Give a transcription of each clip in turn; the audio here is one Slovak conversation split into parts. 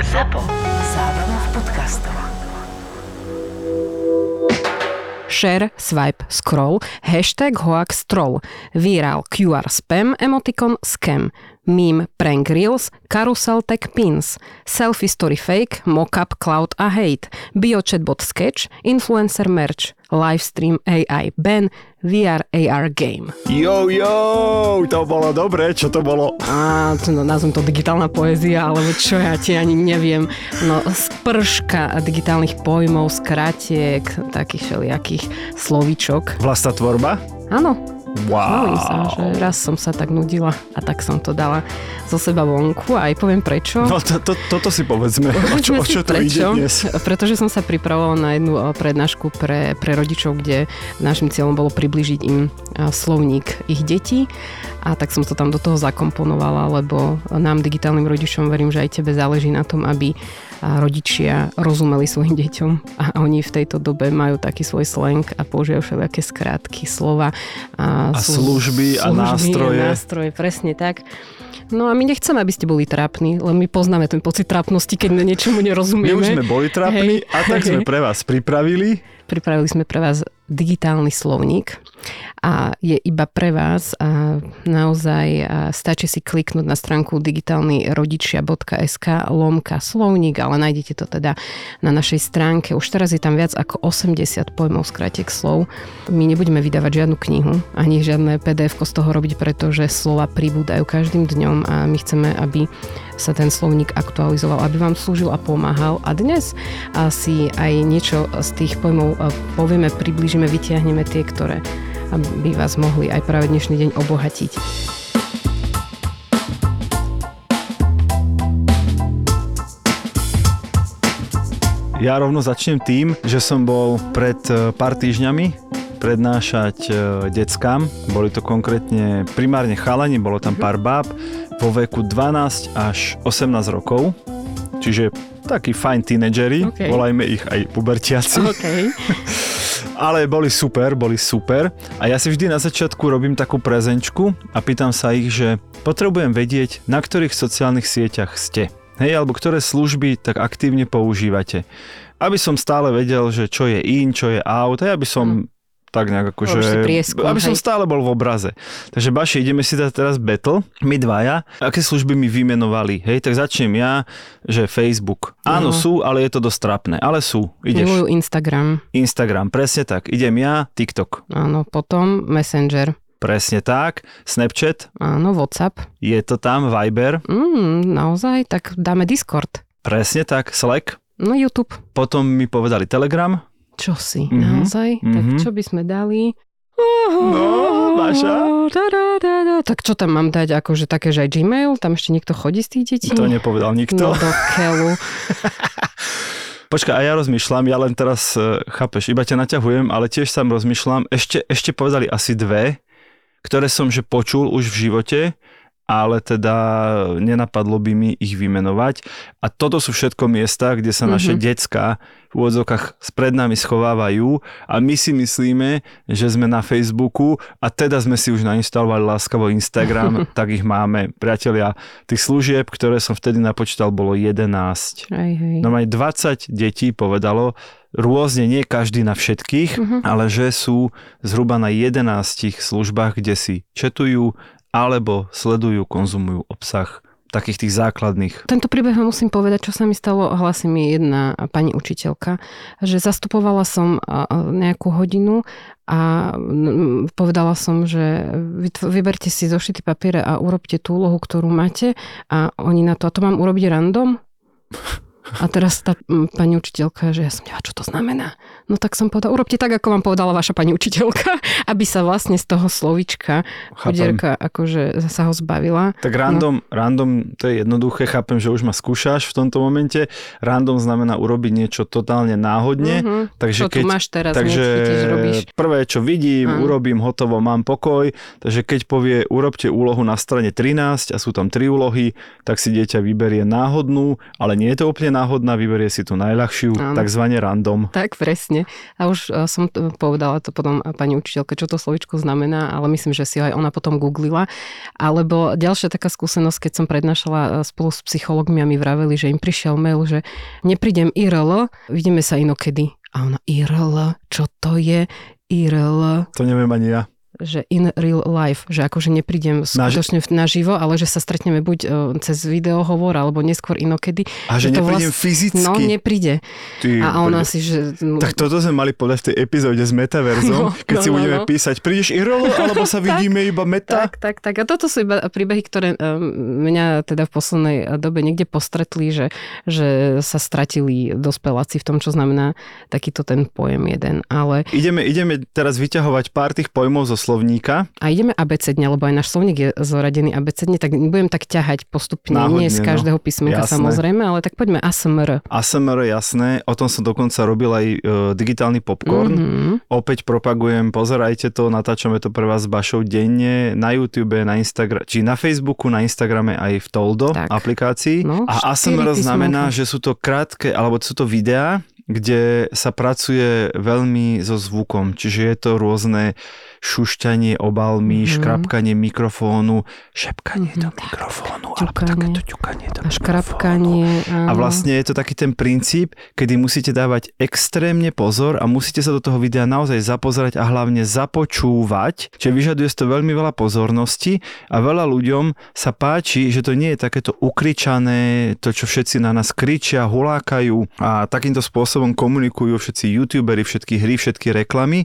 ZAPO. Zábrná v podcastov. Share, swipe, scroll, hashtag hoax troll, viral QR spam, emoticon scam, meme prank reels, carousel tag pins, selfie story fake, mockup cloud a hate, bio chatbot sketch, influencer merch, livestream AI ban, VR AR game. Jo, jo, to bolo dobre, čo to bolo? A to, no, nazvem to digitálna poézia, alebo čo ja ti ani neviem. No, sprška digitálnych pojmov, skratiek, takých všelijakých slovíčok. Vlastná tvorba? Áno, Wow. Bavím sa, že raz som sa tak nudila a tak som to dala zo seba vonku a aj poviem prečo. No to, to, toto si povedzme, o čo, o čo tu ide dnes. Pretože som sa pripravovala na jednu eh, prednášku pre, pre rodičov, kde našim cieľom bolo približiť im eh, slovník ich detí a tak som to tam do toho zakomponovala, lebo nám digitálnym rodičom verím, že aj tebe záleží na tom, aby a rodičia rozumeli svojim deťom a oni v tejto dobe majú taký svoj slang a používajú všelijaké skrátky, slova a, A služby a nástroje. A nástroje, presne tak. No a my nechceme, aby ste boli trápni, len my poznáme ten pocit trápnosti, keď na niečomu My nerozumieme. už sme boli trápni Hej. a tak sme pre vás pripravili. Pripravili sme pre vás digitálny slovník a je iba pre vás a naozaj stačí si kliknúť na stránku digitálnyrodičia.sk lomka slovník, ale nájdete to teda na našej stránke. Už teraz je tam viac ako 80 pojmov skratiek slov. My nebudeme vydávať žiadnu knihu, ani žiadne pdf z toho robiť, pretože slova pribúdajú každým dňom a my chceme, aby sa ten slovník aktualizoval, aby vám slúžil a pomáhal. A dnes asi aj niečo z tých pojmov e, povieme, približíme, vytiahneme tie, ktoré by vás mohli aj práve dnešný deň obohatiť. Ja rovno začnem tým, že som bol pred e, pár týždňami prednášať e, deckám. Boli to konkrétne primárne chalani, bolo tam pár báb vo veku 12 až 18 rokov. Čiže takí fajn tínedžeri, OK. volajme ich aj pubertiaci. OK. Ale boli super, boli super. A ja si vždy na začiatku robím takú prezenčku a pýtam sa ich, že potrebujem vedieť, na ktorých sociálnych sieťach ste. Hej, alebo ktoré služby tak aktívne používate. Aby som stále vedel, že čo je in, čo je out, hej, aby som tak nejak si akože... prieskum, aby som hej. stále bol v obraze. Takže Baši, ideme si dať teraz battle, my dvaja. Aké služby mi vymenovali? Hej, tak začnem ja, že Facebook. Áno, No. sú, ale je to dosť trápne. Ale sú. Ideš. Milujú Instagram, Instagram, presne tak. Idem ja, TikTok. áno, potom Messenger, Presne tak. Snapchat, áno, WhatsApp. je to tam, Viber, Mm, naozaj, tak dáme Discord. presne tak, Slack. No YouTube. Potom mi povedali Telegram. Čo si, Mhm, naozaj? Tak mhm. čo by sme dali? No, Maša? Da, da, da, da. Tak čo tam mám dať? Akože také, že aj Gmail? Tam ešte niekto chodí z tých detí? To nepovedal nikto. No do keľu. Počkaj, a ja rozmýšľam, ja len teraz, e, chápeš, iba ťa naťahujem, ale tiež sám rozmýšľam. Ešte, ešte povedali asi dve, ktoré som že počul už v živote, ale teda nenapadlo by mi ich vymenovať. A toto sú všetko miesta, kde sa naše Mhm. decka v úvodzokách spred nami schovávajú a my si myslíme, že sme na Facebooku a teda sme si už nainstalovali láskavo Instagram, tak ich máme. Priatelia, tých služieb, ktoré som vtedy napočítal, bolo 11. Aj, hej. No aj 20 detí povedalo, rôzne, nie každý na všetkých, Mhm. ale že sú zhruba na 11 službách, kde si četujú alebo sledujú, konzumujú obsah takých tých základných. Tento príbeh musím povedať, čo sa mi stalo. Hlasí mi jedna pani učiteľka, že zastupovala som nejakú hodinu a povedala som, že vyberte si zošity papiere a urobte tú úlohu, ktorú máte a oni na to, a to mám urobiť random? A teraz tá mm, pani učiteľka, že ja som nevedela, čo to znamená. No tak som povedala, urobte tak, ako vám povedala vaša pani učiteľka, aby sa vlastne z toho slovička chudierka akože sa ho zbavila. Tak random, no. random, to je jednoduché, chápem, že už ma skúšaš v tomto momente. Random znamená urobiť niečo totálne náhodne. Mhm. Takže Čo tu keď, máš teraz, takže robíš. prvé, čo vidím, Áno. urobím, hotovo, mám pokoj. Takže keď povie, urobte úlohu na strane 13 a sú tam tri úlohy, tak si dieťa vyberie náhodnú, ale nie je to úplne náhodná, vyberie si tú najľahšiu, Áno. takzvané random. Tak, presne. A už eh, som to povedala to potom pani učiteľke, čo to slovičko znamená, ale myslím, že si ho aj ona potom googlila. Alebo ďalšia taká skúsenosť, keď som prednášala eh, spolu s psychológmi a mi vraveli, že im prišiel mail, že neprídem IRL, vidíme sa inokedy. A ona IRL, čo to je? IRL, To neviem ani ja. Že in real life, že akože neprídem skutočne naživo, ale že sa stretneme buď e, cez videohovor, alebo neskôr inokedy. A že to neprídem vlast- fyzicky. No, nepríde. Ty, A ona si, že... Tak toto sme mali povedať v tej epizóde s metaverzom, No, keď no, si no, budeme no. písať, prídeš IRL, alebo sa vidíme iba meta? Tak, tak, tak. A toto sú iba príbehy, ktoré um, mňa teda v poslednej dobe niekde postretli, že, že sa stratili dospeláci v tom, čo znamená takýto ten pojem jeden. Ale Ideme, ideme teraz vyťahovať pár tých pojmov zo slovníka. a ideme abecedne, lebo aj náš slovník je zoradený abecedne, tak budem tak ťahať postupne, Náhodne, nie z no. každého písmenka Jasné. samozrejme, ale tak poďme ASMR. ASMR, jasné, o tom som dokonca robil aj e, digitálny popcorn. Mhm. Opäť propagujem, pozerajte to, natáčame to pre vás s Bašou denne na YouTube, na Instagram, či na Facebooku, na Instagrame aj v Toldo Tak. aplikácii. No, a ASMR písmenka. znamená, že sú to krátke, alebo sú to videá, kde sa pracuje veľmi so zvukom, čiže je to rôzne šušťanie obalmi, Mhm. škrapkanie mikrofónu, šepkanie Mhm. do mikrofónu, alebo Ťukanie. takéto ťukanie do A škrapkanie. A vlastne je to taký ten princíp, kedy musíte dávať extrémne pozor a musíte sa do toho videa naozaj zapozerať a hlavne započúvať, čiže vyžaduje to veľmi veľa pozornosti a veľa ľuďom sa páči, že to nie je takéto ukričané, to čo všetci na nás kričia, hulákajú a takýmto spôsobom komunikujú všetci youtuberi, všetky hry, všetky reklamy,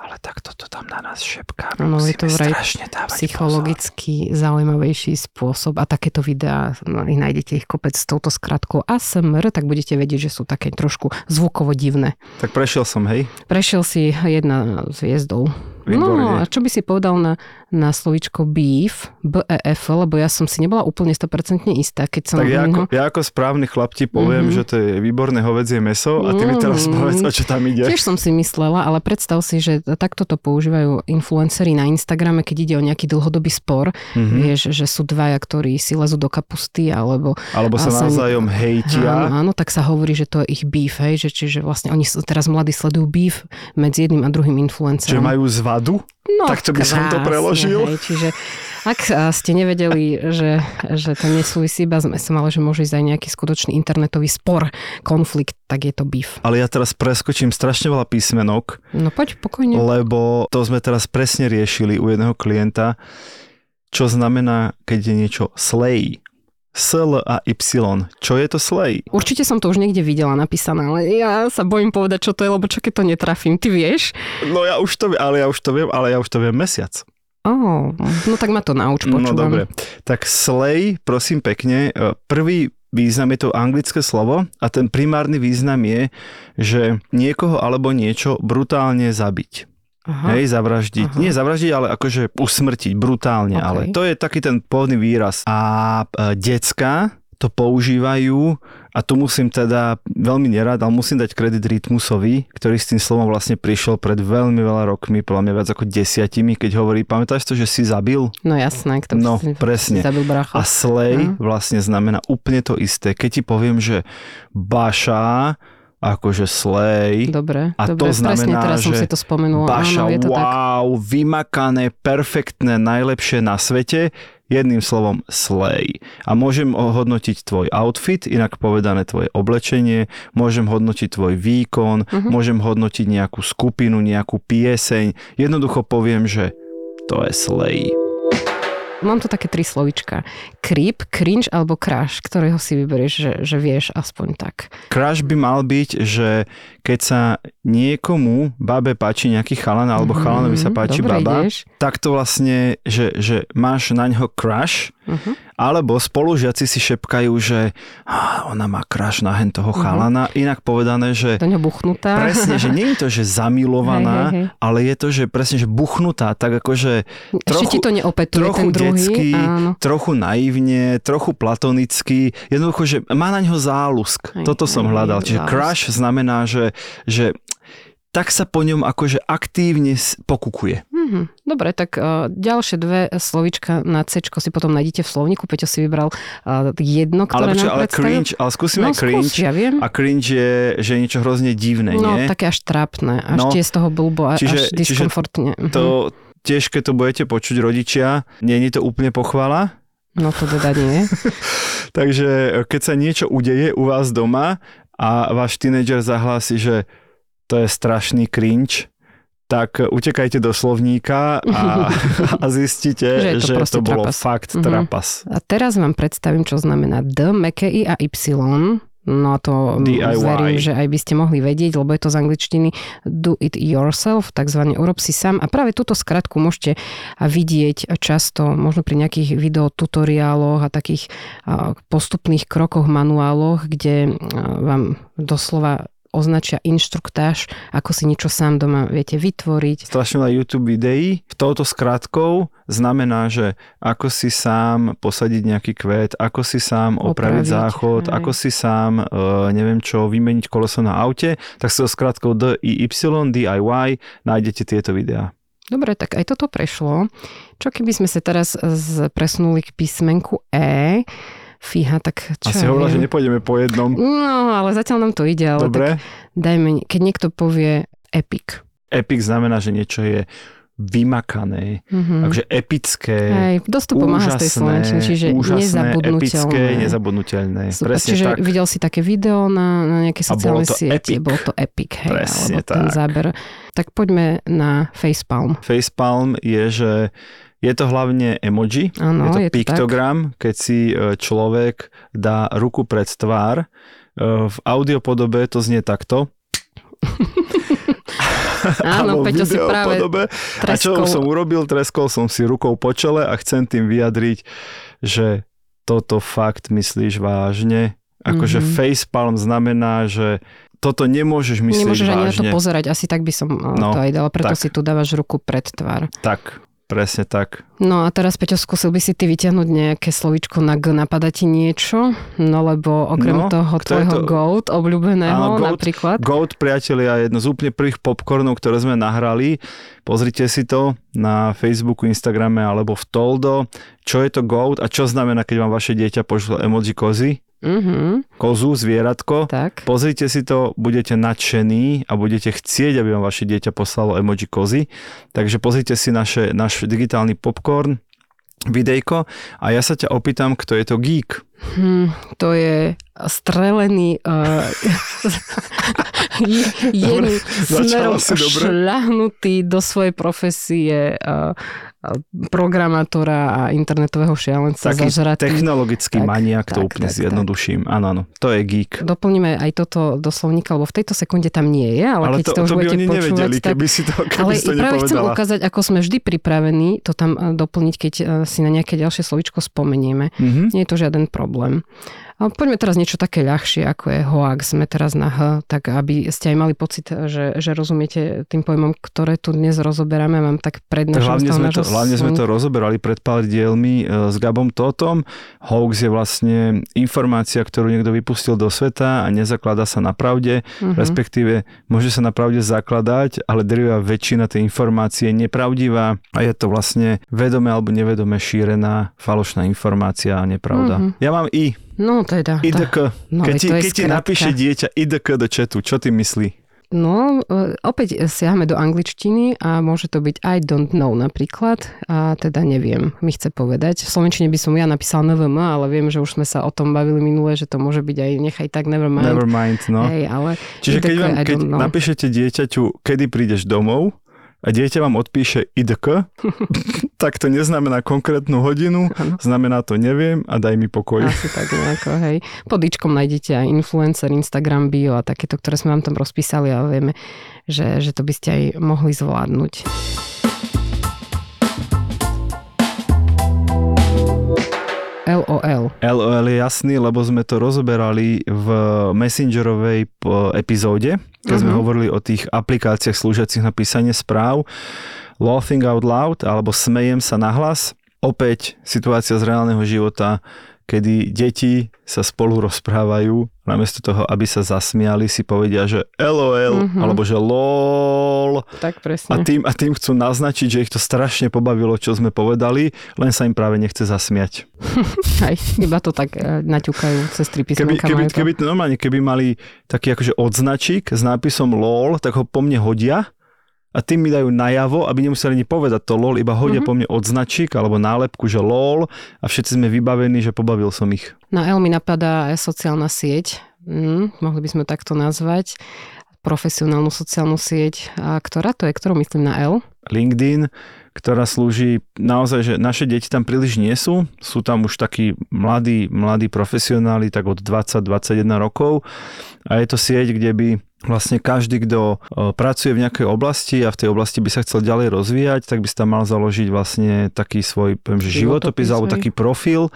ale takto to tam na nás šepká. Áno, je to vraj dávať pozor. psychologicky zaujímavejší spôsob a takéto videá, no, ich nájdete ich kopec s touto skratkou ASMR, tak budete vedieť, že sú také trošku zvukovo divné. Tak prešiel som, hej? Prešiel si jedna s hviezdou. No a čo by si povedal na, na slovíčko beef, B-E-F, lebo ja som si nebola úplne 100% istá, keď som... Tak ja ako, ja ako správny chlap ti poviem, Mhm. že to je výborné hovedzie meso a ty mi teraz Mhm. povedz, o čo tam ide. Tiež som si myslela, ale predstav si, že takto to používajú influenceri na Instagrame, keď ide o nejaký dlhodobý spor. Mhm. Vieš, že sú dvaja, ktorí si lezú do kapusty, alebo Alebo sa a sa- navzájom áno, hejtia. áno, tak sa hovorí, že to je ich beef, hej, že čiže vlastne oni teraz mladí sledujú beef medzi jedným a druhým Že influencerom. majú zvadu? No, tak to by som to krásne, preložil. Hej, čiže ak a, ste nevedeli, že, že to nesúvisí iba s mesom, ale že môže ísť aj nejaký skutočný internetový spor, konflikt, tak je to beef. Ale ja teraz preskočím strašne veľa písmenok, No poď pokojne. lebo to sme teraz presne riešili u jedného klienta, čo znamená, keď je niečo slay. S-L a Y. Čo je to slay? Určite som to už niekde videla napísané, ale ja sa bojím povedať, čo to je, lebo čo keď to netrafím, ty vieš? No ja už to viem, ale ja už to viem, ale ja už to viem mesiac. Oh, no tak ma to nauč, No počúvam. dobre. Tak slay, prosím pekne, e, prvý význam je to anglické slovo a ten primárny význam je, že niekoho alebo niečo brutálne zabiť. Aha. Hej, zavraždiť. Aha. Nie zavraždiť, ale akože usmrtiť brutálne. Ok. Ale to je taký ten pôvodný výraz. A e, decka to používajú a tu musím teda veľmi nerad, ale musím dať kredit Rytmusovi, ktorý s tým slovom vlastne prišiel pred veľmi veľa rokmi, podľa mňa viac ako desiatimi, keď hovorí, pamätáš to, že si zabil? No jasné, kto No, si, presne. si zabil bracha. A slay Aha. vlastne znamená úplne to isté. Keď ti poviem, že baša, akože slay, Dobre, A to dobre, presne znamená, teraz som že si to spomenula. baša, Áno, je to tak. wow, vymakané, perfektné, najlepšie na svete, jedným slovom slay. A môžem ohodnotiť tvoj outfit, inak povedané tvoje oblečenie, môžem hodnotiť tvoj výkon, Mhm. môžem hodnotiť nejakú skupinu, nejakú pieseň. Jednoducho poviem, že to je slay. Mám tu také tri slovička. Creep, cringe alebo crush, ktorého si vyberieš, že, že vieš aspoň tak. Crush by mal byť, že keď sa niekomu babe páči nejaký chalan, alebo Mhm, chalanovi sa páči dobre baba, ideš. tak to vlastne, že, že máš na ňo crush, Uh-huh. alebo spolužiaci si šepkajú, že "Á, ona má crush na hen toho Mhm. chalana, inak povedané, že Do ňo buchnutá. presne, že nie je to, že zamilovaná, Hej, hej, hej. ale je to, že presne, že buchnutá, tak akože Ešte trochu- ti to neopetuje trochu ten druhý. detský, Áno. trochu naivne, trochu platonicky, jednoducho, že má na ňo zálusk. Hej, Toto som hľadal. Čiže zálusk. crush znamená, že, že tak sa po ňom akože aktívne pokukuje. Hm, Mhm. Dobre, tak uh, ďalšie dve slovička na C si potom nájdete v slovníku. Peťo si vybral uh, jedno, ktoré ale, počuť, nám ale predstavil. cringe, ale skúsime no, cringe. Skús, ja viem. A cringe je, že je niečo hrozne divné, no, nie? také až trápne, až No. tie z toho blbo, Čiže- až čiže diskomfortne. Mhm. To tiež, keď to budete počuť rodičia, nie je to úplne pochvala. No to teda nie. Takže keď sa niečo udeje u vás doma a váš tínedžer zahlási, že to je strašný cringe, tak utekajte do slovníka a, a zistíte, Že to že, to bolo trapas. fakt Mhm. trapas. A teraz vám predstavím, čo znamená D, meké I a Y. No a to DIY. verím, že aj by ste mohli vedieť, lebo je to z angličtiny do it yourself, takzvané urob si sám. A práve túto skratku môžete vidieť často, možno pri nejakých videotutoriáloch a takých postupných krokoch, manuáloch, kde vám doslova označia inštruktáž, ako si niečo sám doma viete vytvoriť. Strašne veľa YouTube videí. Touto skratkou znamená, že ako si sám posadiť nejaký kvet, ako si sám opraviť, Opraviť, záchod, hej. ako si sám, uh, neviem čo, vymeniť koleso na aute, tak so skratkou DIY, DIY nájdete tieto videá. Dobre, tak aj toto prešlo. Čo keby sme sa teraz presunuli k písmenku E? Fíha, tak čo Asi hovorila, že nepôjdeme po jednom. No, ale zatiaľ nám to ide, ale Dobre? tak dajme, keď niekto povie epic. Epic znamená, že niečo je vymakané, Mhm. takže epické, Hej, dosť to pomáha z tej slovenčiny, čiže úžasné, nezabudnutelné. epické, nezabudnutelné. Super, Presne čiže tak. videl si také video na, na nejaké A bolo sociálne to siete, epic. bol to epic, hej, Presne alebo ten tak. záber. Tak poďme na facepalm. Facepalm je, že je to hlavne emoji, Áno, je to je to piktogram, keď si e, človek dá ruku pred tvár. E, V audiopodobe to znie takto. Áno, Peťo si práve videopodobe. A čo treskol. som urobil? Treskol som si rukou po čele a chcem tým vyjadriť, že toto fakt myslíš vážne. Akože Mhm. facepalm znamená, že toto nemôžeš myslieť Nemôžeš ani na to vážne. pozerať, asi tak by som no, No, to aj dala, preto tak. si tu dávaš ruku pred tvár. Tak, presne tak. No a teraz, Peťo, skúsil by si ty vyťahnuť nejaké slovičko na G, napadá ti niečo? No lebo okrem No, toho je tvojho to? GOAT, obľúbeného Áno, GOAT. napríklad. Goat, priatelia, jedno z úplne prvých popcornov, ktoré sme nahrali. Pozrite si to na Facebooku, Instagrame alebo v Toldo. Čo je to Goat a čo znamená, keď vám vaše dieťa pošle emoji kozy? Mhm, Kozu, zvieratko. tak. Pozrite si to, budete nadšení a budete chcieť, aby vám vaše dieťa poslalo emoji kozy. Takže pozrite si naše, náš digitálny popcorn, videjko a ja sa ťa opýtam, kto je to geek. Hm, to je strelený uh, jedný smerom šľahnutý do svojej profesie uh, programátora a internetového šialenca Taký zažratý. technologický Tak, maniak, to tak, úplne tak, zjednoduším. Áno, áno, to je geek. Doplníme aj toto do slovníka, lebo v tejto sekunde tam nie je, ale, Ale keď to, to, už to budete oni počúvať, nevedeli, tak... keby si to, keby Ale si to práve chcem ukázať, ako sme vždy pripravení to tam doplniť, keď si na nejaké ďalšie slovičko spomenieme. Mhm. Nie je to žiaden problém. A poďme teraz niečo také ľahšie, ako je hoax. Sme teraz na H, tak aby ste aj mali pocit, že, že rozumiete tým pojmom, ktoré tu dnes rozoberáme. Mám tak prednášam hlavne, sme to, hlavne sme to rozoberali pred pár dielmi e, s Gabom Totom. Hoax je vlastne informácia, ktorú niekto vypustil do sveta a nezakladá sa na pravde, Mhm. respektíve môže sa na pravde zakladať, ale drvivá väčšina tej informácie je nepravdivá a je to vlastne vedome alebo nevedome šírená falošná informácia a nepravda. Mhm. Ja mám I, No teda. IDK. no, keď ti, keď ti napíše dieťa IDK do četu, čo ty myslí? No, e, opäť siahame do angličtiny a môže to byť I don't know napríklad a teda neviem, mi chce povedať. V slovenčine by som ja napísal NVM, ale viem, že už sme sa o tom bavili minule, že to môže byť aj nechaj tak, never mind. Never mind, no. Hej, ale Čiže keď, vám, keď know. napíšete dieťaťu, kedy prídeš domov a dieťa vám odpíše IDK, tak to neznamená konkrétnu hodinu, Áno. znamená to neviem a daj mi pokoj. asi tak nejako, hej. Pod ičkom nájdete aj influencer, Instagram bio a takéto, ktoré sme vám tam rozpísali a vieme, že, že to by ste aj mohli zvládnuť. LOL. LOL je jasný, lebo sme to rozoberali v Messengerovej p- epizóde, keď sme Mhm. hovorili o tých aplikáciách slúžiacich na písanie správ. Laughing out loud, alebo smejem sa nahlas. Opäť situácia z reálneho života, kedy deti sa spolu rozprávajú, namiesto toho, aby sa zasmiali, si povedia, že LOL, mm-hmm. alebo že LOL. Tak presne. A tým, a tým chcú naznačiť, že ich to strašne pobavilo, čo sme povedali, len sa im práve nechce zasmiať. Aj, iba to tak e, naťukajú cez tri Keby, písmenka. keby, to. keby, normálne, keby mali taký akože odznačík s nápisom LOL, tak ho po mne hodia a tým mi dajú najavo, aby nemuseli ani povedať to LOL, iba hodia Mhm. po mne odznačík alebo nálepku, že LOL a všetci sme vybavení, že pobavil som ich. Na L mi napadá sociálna sieť, mm, mohli by sme takto nazvať, profesionálnu sociálnu sieť. A ktorá to je, ktorú myslím na L? LinkedIn, ktorá slúži naozaj, že naše deti tam príliš nie sú. Sú tam už takí mladí, mladí profesionáli, tak od 20-21 rokov. A je to sieť, kde by vlastne každý, kto pracuje v nejakej oblasti a v tej oblasti by sa chcel ďalej rozvíjať, tak by si tam mal založiť vlastne taký svoj poviem, že životopis Životopis, alebo taký profil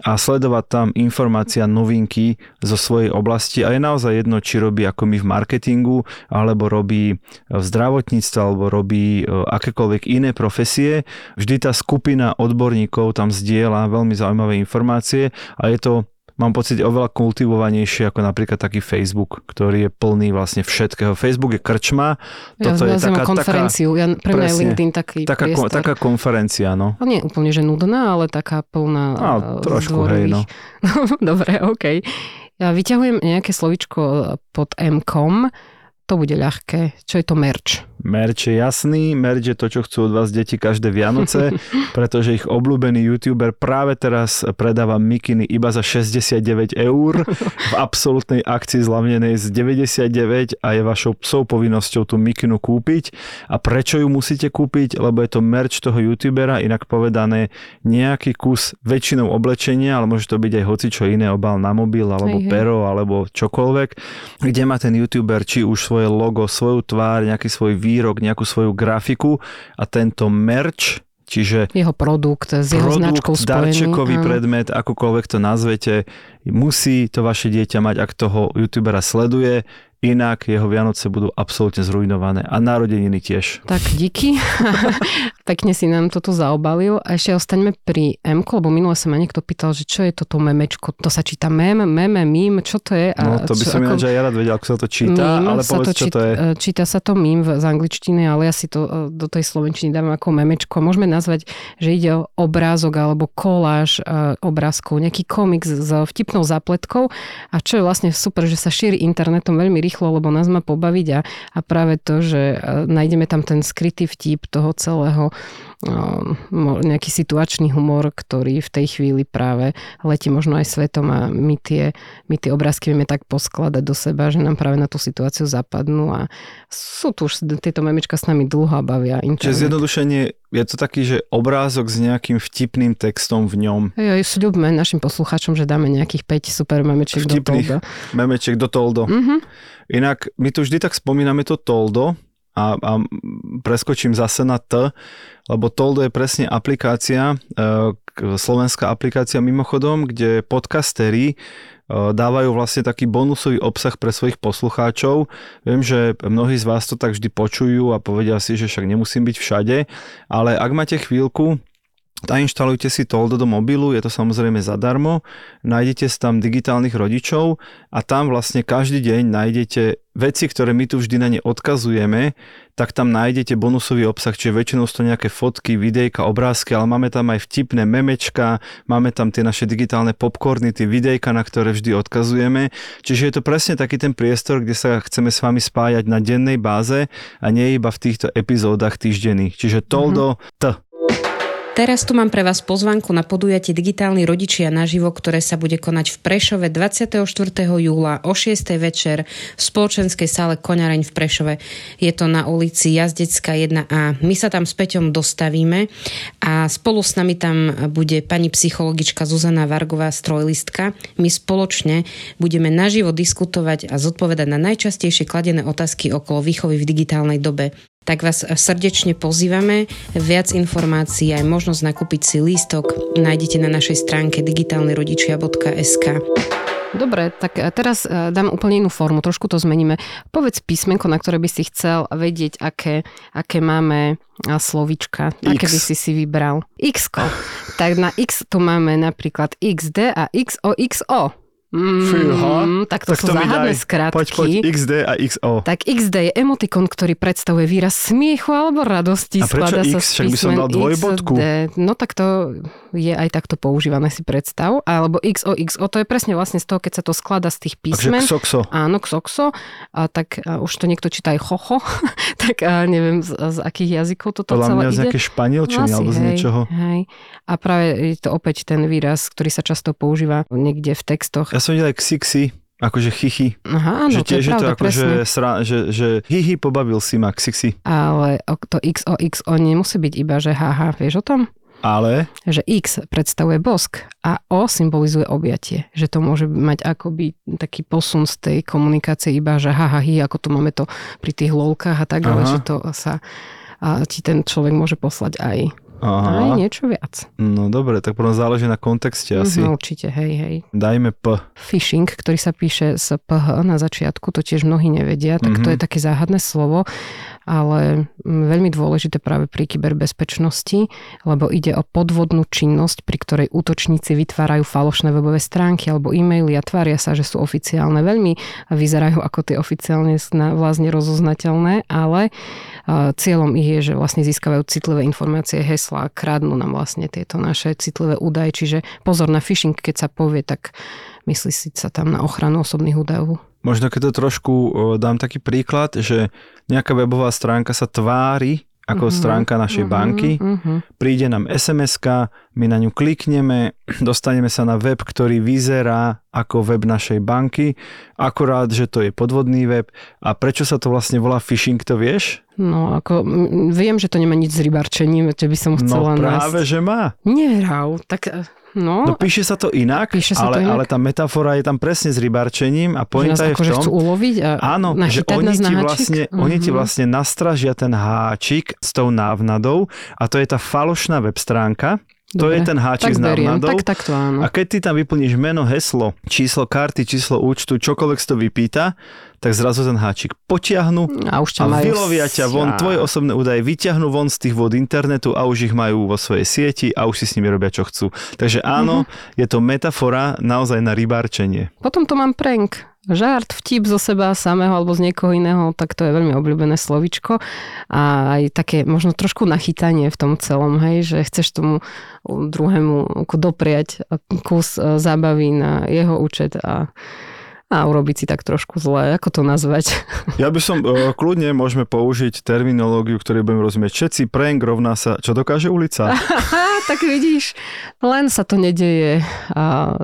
a sledovať tam informácia, novinky zo svojej oblasti a je naozaj jedno, či robí ako my v marketingu, alebo robí v zdravotníctve, alebo robí akékoľvek iné profesie. Vždy tá skupina odborníkov tam zdieľa veľmi zaujímavé informácie a je to mám pocit oveľa kultivovanejšie ako napríklad taký Facebook, ktorý je plný vlastne všetkého. Facebook je krčma, Ja toto je nazývam taká, taká, konferenciu. Ja, pre mňa je. LinkedIn taký taká, priestor. taká konferencia, no. A nie úplne, že nudná, ale taká plná Á, eh, trošku, hej, no. Dobre, OK. Ja vyťahujem nejaké slovičko pod M-kom. To bude ľahké. Čo je to merch? Merch je jasný, merch je to, čo chcú od vás deti každé Vianoce, pretože ich obľúbený youtuber práve teraz predáva mikiny iba za 69 eur v absolútnej akcii zľavnenej z 99 a je vašou psou povinnosťou tú mikinu kúpiť. A prečo ju musíte kúpiť? Lebo je to merch toho youtubera, inak povedané nejaký kus väčšinou oblečenia, ale môže to byť aj hoci čo iné, obal na mobil, alebo pero, alebo čokoľvek, kde má ten youtuber či už svoje logo, svoju tvár, nejaký svoj výrok, nejakú svoju grafiku a tento merch, čiže Jeho produkt s jeho značkou produkt, spojený. darčekový áno. predmet, akokoľvek to nazvete, musí to vaše dieťa mať, ak toho youtubera sleduje, inak jeho Vianoce budú absolútne zrujnované a narodeniny tiež. Tak díky. Pekne si nám toto zaobalil. A ešte ostaňme pri M, lebo minule sa ma niekto pýtal, že čo je toto memečko. To sa číta mem, meme, mím, čo to je? A No to by čo, som ináč aj ja rád vedel, ako sa to číta, Mím ale povedz, čo to je. e, Číta sa to mím z angličtiny, ale ja si to e, do tej slovenčiny dávam ako memečko. Môžeme nazvať, že ide o obrázok alebo koláž e, obrázkov, nejaký komiks s vtipnou zápletkou a čo je vlastne super, že sa šíri internetom veľmi rýchlo, lebo nás má pobaviť a, a práve to, že e, nájdeme tam ten skrytý vtip toho celého nejaký situačný humor, ktorý v tej chvíli práve letí možno aj svetom a my tie, my tie obrázky vieme tak poskladať do seba, že nám práve na tú situáciu zapadnú a sú tu už tieto memečka s nami dlho a bavia Čiže internet. zjednodušenie je to taký, že obrázok s nejakým vtipným textom v ňom. Hej, sľubme našim poslucháčom, že dáme nejakých 5 super memečiek do Vtipných. toho. Memeček do Toldo. Mhm. Inak my tu vždy tak spomíname to Toldo a, a preskočím zase na T, lebo Toldo je presne aplikácia, e, slovenská aplikácia mimochodom, kde podcastery e, dávajú vlastne taký bonusový obsah pre svojich poslucháčov. Viem, že mnohí z vás to tak vždy počujú a povedia si, že však nemusím byť všade, ale ak máte chvíľku, Nainštalujte si Toldo do mobilu, je to samozrejme zadarmo, nájdete tam digitálnych rodičov a tam vlastne každý deň nájdete veci, ktoré my tu vždy na ne odkazujeme, tak tam nájdete bonusový obsah, čiže väčšinou sú to nejaké fotky, videjka, obrázky, ale máme tam aj vtipné memečka, máme tam tie naše digitálne popcorny, tie videjka, na ktoré vždy odkazujeme. Čiže je to presne taký ten priestor, kde sa chceme s vami spájať na dennej báze a nie iba v týchto epizódach týždenných. Čiže Toldo T. Teraz tu mám pre vás pozvanku na podujatie Digitálni rodičia naživo, ktoré sa bude konať v Prešove 24. júla o 6. večer v spoločenskej sále Koňareň v Prešove. Je to na ulici Jazdecká 1A. My sa tam s Peťom dostavíme a spolu s nami tam bude pani psychologička Zuzana Vargová, strojlistka. My spoločne budeme naživo diskutovať a zodpovedať na najčastejšie kladené otázky okolo výchovy v digitálnej dobe tak vás srdečne pozývame. Viac informácií aj možnosť nakúpiť si lístok nájdete na našej stránke digitálnyrodičia.sk. Dobre, tak e, teraz e, dám úplne inú formu, trošku to zmeníme. Povedz písmenko, na ktoré by si chcel vedieť, aké, aké máme a slovička, X. aké by si si vybral. x Tak na X tu máme napríklad XD a XOXO. Mm, tak to Tak sú to záhadné daj. skratky. Poď, poď, XD a XO. Tak XD je emotikon, ktorý predstavuje výraz smiechu alebo radosti. A prečo sa X? z Však by som dal dvojbodku. XD. No tak to je aj takto používané, si predstav. Alebo XOXO, to je presne vlastne z toho, keď sa to skladá z tých Takže písmen. XOXO. Áno, XOXO. A tak a už to niekto číta aj chocho. tak a neviem, z, z akých jazykov toto Podľa celé mňa z ide. nejakej španielčiny alebo z hej, niečoho. Hej. A práve je to opäť ten výraz, ktorý sa často používa niekde v textoch. Ja som videl aj ksixi, akože chichy. Aha, áno, že to je tiež je to pravda, akože sra, že, že hihi pobavil si ma ksixi. Ale to XOXO nemusí byť iba, že haha, vieš o tom? Ale Že X predstavuje bosk a O symbolizuje objatie. Že to môže mať akoby taký posun z tej komunikácie iba, že haha, hi, ako tu máme to pri tých lolkách a tak, ale Aha. že to sa a ti ten človek môže poslať aj, aj aha, niečo viac. no dobre, tak potom záleží na kontexte asi. Mhm, určite, hej, hej. Dajme P. Phishing, ktorý sa píše s PH na začiatku, to tiež mnohí nevedia, tak to Mhm. je také záhadné slovo, ale mm, veľmi dôležité práve pri kyberbezpečnosti, lebo ide o podvodnú činnosť, pri ktorej útočníci vytvárajú falošné webové stránky alebo e-maily a tvária sa, že sú oficiálne. Veľmi vyzerajú ako tie oficiálne vlastne rozoznateľné, ale a, cieľom ich je, že vlastne získavajú citlivé informácie, heslá, kradnú nám vlastne tieto naše citlivé údaje, čiže pozor na phishing, keď sa povie, tak myslí si sa tam na ochranu osobných údajov. Možno keď to trošku dám taký príklad, že nejaká webová stránka sa tvári ako Mhm, stránka našej Mhm, banky, mhm. príde nám sms my na ňu klikneme, dostaneme sa na web, ktorý vyzerá ako web našej banky, akorát, že to je podvodný web. A prečo sa to vlastne volá phishing, to vieš? No, ako, viem, že to nemá nič s rybarčením, čo by som No chcela práve, nájsť. že má. Nevral, tak eh, no, No píše sa to inak, Píše sa to ale, inak. ale tá metafora je tam presne s rybarčením a pointa je v tom, chcú uloviť a Áno, že oni ti, vlastne, oni ti vlastne nastražia ten háčik s tou návnadou a to je tá falošná web stránka. To Dobre, je ten háčik tak s návnadou. tak takto áno. A keď ty tam vyplníš meno, heslo, číslo karty, číslo účtu, čokoľvek to vypýta, tak zrazu ten háčik potiahnu A už ťa a majú... vylovia ťa von, Á. tvoje osobné údaje vyťahnú von z tých vod internetu a už ich majú vo svojej sieti a už si s nimi robia, čo chcú. Takže áno, Mhm. je to metafora naozaj na rybárčenie. Potom tu mám prank. Žart, vtip zo seba samého alebo z niekoho iného, tak to je veľmi obľúbené slovičko. A aj také možno trošku nachytanie v tom celom, hej, že chceš tomu druhému dopriať kus e, zábavy na jeho účet a a urobiť si tak trošku zle. Ako to nazvať? Ja by som, e, kľudne môžeme použiť terminológiu, ktorej budeme rozumieť. Všetci prank rovná sa, čo dokáže ulica? Tak vidíš, len sa to nedeje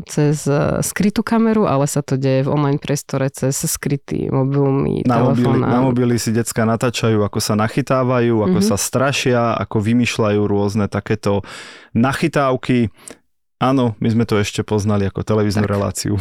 cez e, skrytú kameru, ale sa to deje v online priestore cez skrytý mobilný Na mobily, telefón. a- na mobily si decka natáčajú, ako sa nachytávajú, ako Mhm. sa strašia, ako vymýšľajú rôzne takéto nachytávky. Áno, my sme to ešte poznali ako televíznu Tak. reláciu.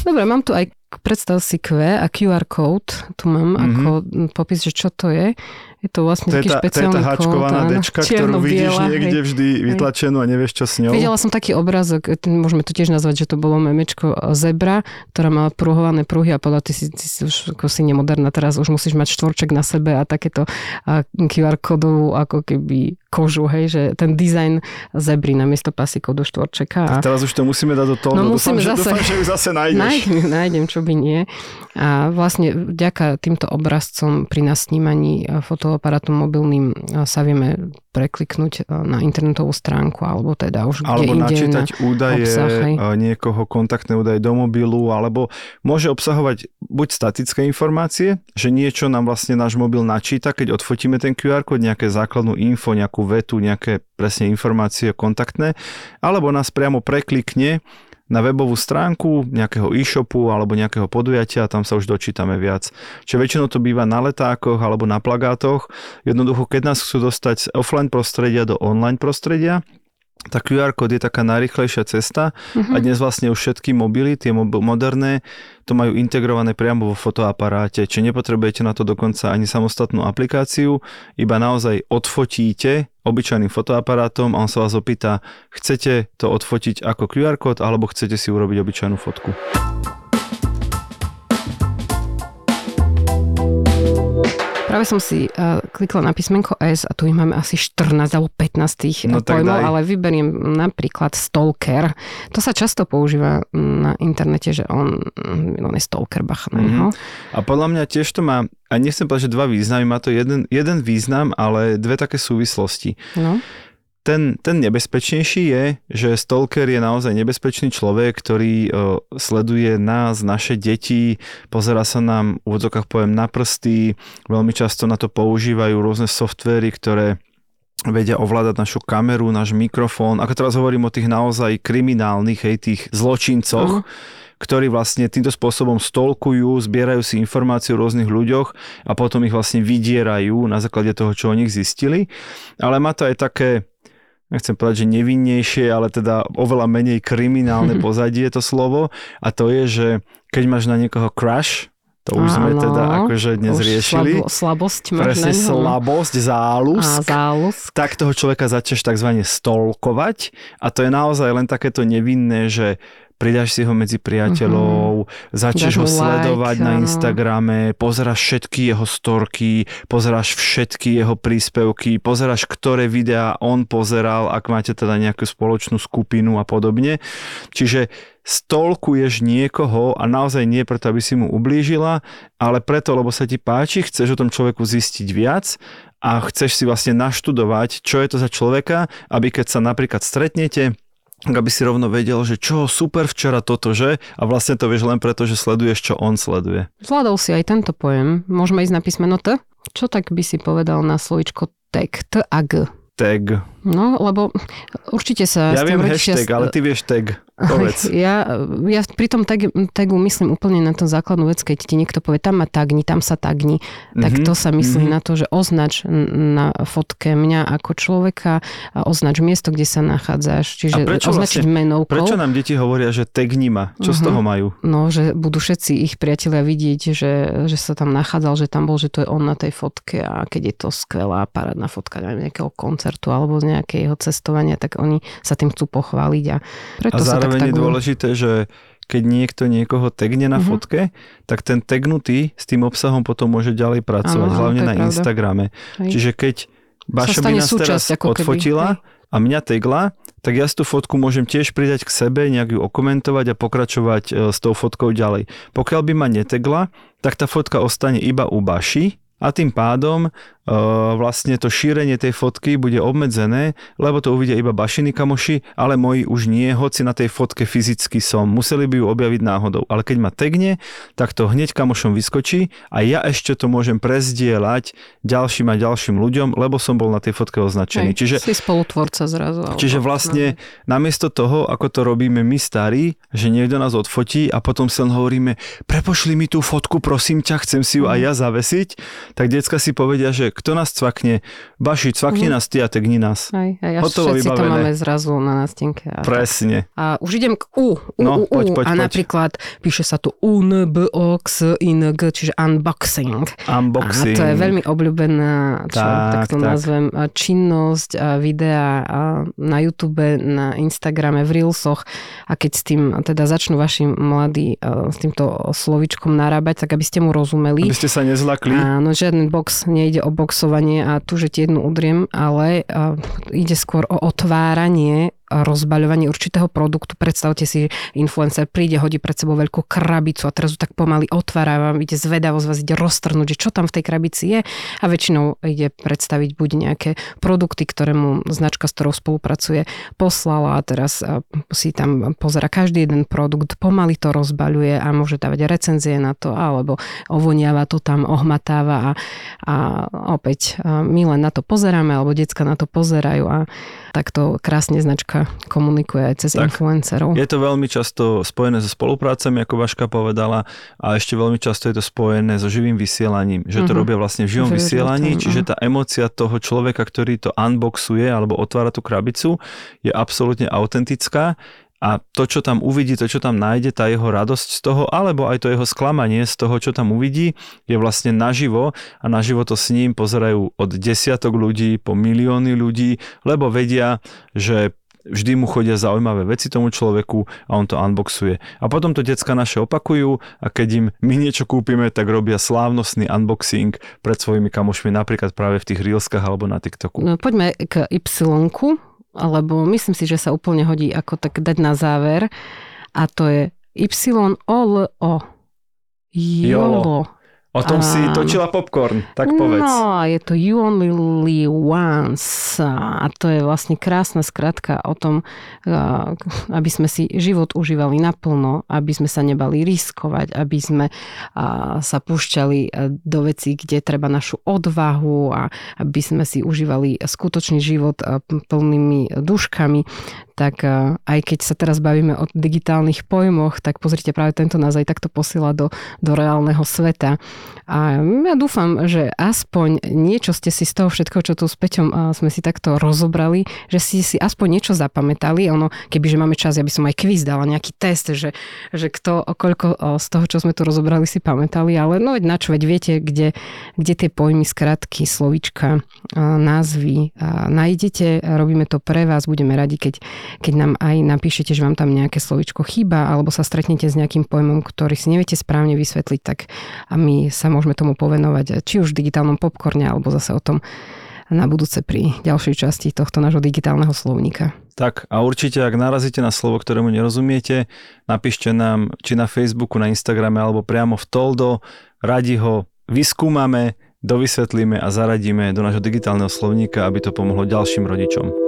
Dobre, mám tu aj predstav si Q a QR code, tu mám Mhm. ako popis, že čo to je. Je to vlastne To taký tá, to je špeciálny tá háčkovaná kód, dečka, ktorú vidíš hej. niekde vždy vytlačenú a nevieš, čo s ňou. Videla som taký obrázok, ten- môžeme to tiež nazvať, že to bolo memečko zebra, ktorá má pruhované pruhy a podľa ty si, ty si už ako si nemoderná, teraz už musíš mať štvorček na sebe a takéto a QR kódovú ako keby kožu, hej, že ten dizajn zebry namiesto pasíkov do štvorčeka. A Tak teraz už to musíme dať do toho. No, dúfam, musíme že, zase. dúfam, že ju zase nájdeš. Nájdem, nájdem, čo by nie. A vlastne vďaka týmto obrazcom pri nasnímaní e, fotoaparátom mobilným e, sa vieme prekliknúť e, na internetovú stránku, alebo teda už kde Alebo inde. načítať údaje, obsah, hej. e, niekoho kontaktné údaje do mobilu, alebo môže obsahovať buď statické informácie, že niečo nám vlastne náš mobil načíta, keď odfotíme ten QR kód, nejaké základnú info, nejakú vetu, nejaké presne informácie kontaktné, alebo nás priamo preklikne na webovú stránku nejakého e-shopu alebo nejakého podujatia tam sa už dočítame viac. Čiže väčšinou to býva na letákoch alebo na plagátoch. Jednoducho, keď nás chcú dostať z offline prostredia do online prostredia, tá QR kód je taká najrychlejšia cesta Mhm. a dnes vlastne už všetky mobily, tie mob- moderné, to majú integrované priamo vo fotoaparáte, čiže nepotrebujete na to dokonca ani samostatnú aplikáciu, iba naozaj odfotíte obyčajným fotoaparátom a on sa vás opýta, chcete to odfotiť ako QR kód alebo chcete si urobiť obyčajnú fotku. Práve som si uh, klikla na písmenko S a tu ich máme asi 14 alebo 15 tých No no, pojmov, ale vyberiem napríklad stalker. To sa často používa na internete, že on, on je stalker, bacha na neho. A podľa mňa tiež to má, a nechcem povedať, že dva významy, má to jeden, jeden význam, ale dve také súvislosti. No. Ten, ten nebezpečnejší je, že stalker je naozaj nebezpečný človek, ktorý o, sleduje nás, naše deti, pozera sa nám, v úvodzokách poviem, na prsty, veľmi často na to používajú rôzne softvery, ktoré vedia ovládať našu kameru, náš mikrofón. Ako teraz hovorím o tých naozaj kriminálnych, hej, tých zločincoch, ktorí vlastne týmto spôsobom stolkujú, zbierajú si informácie o rôznych ľuďoch a potom ich vlastne vydierajú na základe toho, čo o nich zistili. Ale má to aj také, nechcem povedať, že nevinnejšie, ale teda oveľa menej kriminálne pozadie to slovo a to je, že keď máš na niekoho crush, to už sme Áno. teda akože dnes riešili, Slabo, slabosť máš presne na slabosť, zálusk, A zálus. tak toho človeka začneš tzv. stolkovať a to je naozaj len takéto nevinné, že pridáš si ho medzi priateľov, začneš Dáš ho mu like, sledovať na áno. Instagrame, pozeráš všetky jeho storky, pozeráš všetky jeho príspevky, pozeráš, ktoré videá on pozeral, ak máte teda nejakú spoločnú skupinu a podobne. Čiže stolkuješ niekoho a naozaj nie preto, aby si mu ublížila, ale preto, lebo sa ti páči, chceš o tom človeku zistiť viac a chceš si vlastne naštudovať, čo je to za človeka, aby keď sa napríklad stretnete, aby si rovno vedel, že čo, super včera toto, že? A vlastne to vieš len preto, že sleduješ, čo on sleduje. Zvládol si aj tento pojem. Môžeme ísť na písmeno T? Čo tak by si povedal na slovičko tag? T a G. Tag. No, lebo určite sa... Ja viem hashtag, ale ty vieš tag. Povedz. Ja, ja pri tom tag, tagu myslím úplne na tú základnú vec, keď ti niekto povie, tam ma tagni, tam sa tagni, tak Mhm, to sa myslí mhm. na to, že označ na fotke mňa ako človeka a označ miesto, kde sa nachádzaš. Čiže A prečo označiť vlastne- menovkou. Prečo nám deti hovoria, že tagni ma? Čo z Mhm. toho majú? No, že budú všetci ich priatelia vidieť, že, že sa tam nachádzal, že tam bol, že to je on na tej fotke a keď je to skvelá parádna fotka neviem, nejakého koncertu alebo z nejakého cestovania, tak oni sa tým chcú pochváliť a preto A sa tak zároveň je dôležité, že keď niekto niekoho tagne na Mhm. fotke, tak ten tagnutý s tým obsahom potom môže ďalej pracovať, Áno, hlavne na pravda. Instagrame. Hej. Čiže keď Baša by nás teraz súčasť keby, odfotila hej. a mňa tagla, tak ja tú fotku môžem tiež pridať k sebe, nejak ju okomentovať a pokračovať e, s tou fotkou ďalej. Pokiaľ by ma netegla, tak tá fotka ostane iba u Baši a tým pádom vlastne to šírenie tej fotky bude obmedzené, lebo to uvidia iba Bašiny kamoši, ale moji už nie, hoci na tej fotke fyzicky som. Museli by ju objaviť náhodou. Ale keď ma tegne, tak to hneď kamošom vyskočí a ja ešte to môžem prezdieľať ďalším a ďalším ľuďom, lebo som bol na tej fotke označený. Hej, Čiže si spolutvorca zrazu. Čiže vlastne namiesto toho, ako to robíme my starí, že niekto nás odfotí a potom len hovoríme, prepošli mi tú fotku, prosím ťa, chcem si ju aj ja zavesiť, tak decka si povedia, že kto nás cvakne, baši, cvakni Mhm. nás ty a tegni nás. Hej, hej, a Hotovo všetci to vybavené. máme zrazu na nástenke. A, tak. Presne. a už idem k U. U, No, U, U. poď, poď, a poď. napríklad píše sa tu U, N, B, O, X, I, N, G, čiže unboxing. Unboxing. A to je veľmi obľúbená, čo, Tak, tak, to tak. nazvem, činnosť videa na YouTube, na Instagrame, v Reelsoch a keď s tým teda začnú vaši mladí a, s týmto slovičkom narábať, tak aby ste mu rozumeli. Aby ste sa nezlakli. Áno, žiadny box, nejde o boxovanie a tu, že ti jednu udriem, ale a, ide skôr o otváranie rozbaľovanie určitého produktu. Predstavte si, influencer príde, hodí pred sebou veľkú krabicu a teraz ju tak pomaly otvára, vám ide zvedavosť, vás ide roztrhnúť, že čo tam v tej krabici je a väčšinou ide predstaviť buď nejaké produkty, ktoré mu značka, s ktorou spolupracuje, poslala a teraz a, si tam pozera každý jeden produkt, pomaly to rozbaľuje a môže dávať recenzie na to, alebo ovoniava to tam, ohmatáva a, a opäť a my len na to pozeráme, alebo decka na to pozerajú a takto krásne značka komunikuje aj cez Tak. influencerov. Je to veľmi často spojené so spoluprácami, ako Vaška povedala, a ešte veľmi často je to spojené so živým vysielaním, že to Mhm. robia vlastne v živom je vysielaní, time, čiže tá emocia toho človeka, ktorý to unboxuje alebo otvára tú krabicu, je absolútne autentická a to, čo tam uvidí, to, čo tam nájde, tá jeho radosť z toho, alebo aj to jeho sklamanie z toho, čo tam uvidí, je vlastne naživo a naživo to s ním pozerajú od desiatok ľudí po milióny ľudí, lebo vedia, že vždy mu chodia zaujímavé veci tomu človeku a on to unboxuje. A potom to decka naše opakujú a keď im my niečo kúpime, tak robia slávnostný unboxing pred svojimi kamošmi, napríklad práve v tých reelskách alebo na TikToku. No, poďme k Y, lebo myslím si, že sa úplne hodí ako tak dať na záver a to je Y-O-L-O. Jolo. O tom si Áno. točila popcorn, tak povedz. No, je to You Only Live Once a to je vlastne krásna skratka o tom, aby sme si život užívali naplno, aby sme sa nebali riskovať, aby sme sa púšťali do vecí, kde treba našu odvahu a aby sme si užívali skutočný život plnými duškami tak a, aj keď sa teraz bavíme o digitálnych pojmoch, tak pozrite, práve tento nás aj takto posiela do, do reálneho sveta. A ja dúfam, že aspoň niečo ste si z toho všetko, čo tu s Peťom a, sme si takto rozobrali, že si si aspoň niečo zapamätali. Ono, kebyže máme čas, ja by som aj kvíz dala, nejaký test, že, že kto, koľko o, z toho, čo sme tu rozobrali, si pamätali, ale no veď na čo, veď viete, kde, kde tie pojmy, skratky, slovička, a, názvy nájdete. Robíme to pre vás, budeme radi, keď keď nám aj napíšete, že vám tam nejaké slovičko chýba, alebo sa stretnete s nejakým pojmom, ktorý si neviete správne vysvetliť, tak a my sa môžeme tomu povenovať, či už v digitálnom popcorne, alebo zase o tom na budúce pri ďalšej časti tohto nášho digitálneho slovníka. Tak a určite, ak narazíte na slovo, ktorému nerozumiete, napíšte nám či na Facebooku, na Instagrame alebo priamo v Toldo. Radi ho vyskúmame, dovysvetlíme a zaradíme do nášho digitálneho slovníka, aby to pomohlo ďalším rodičom.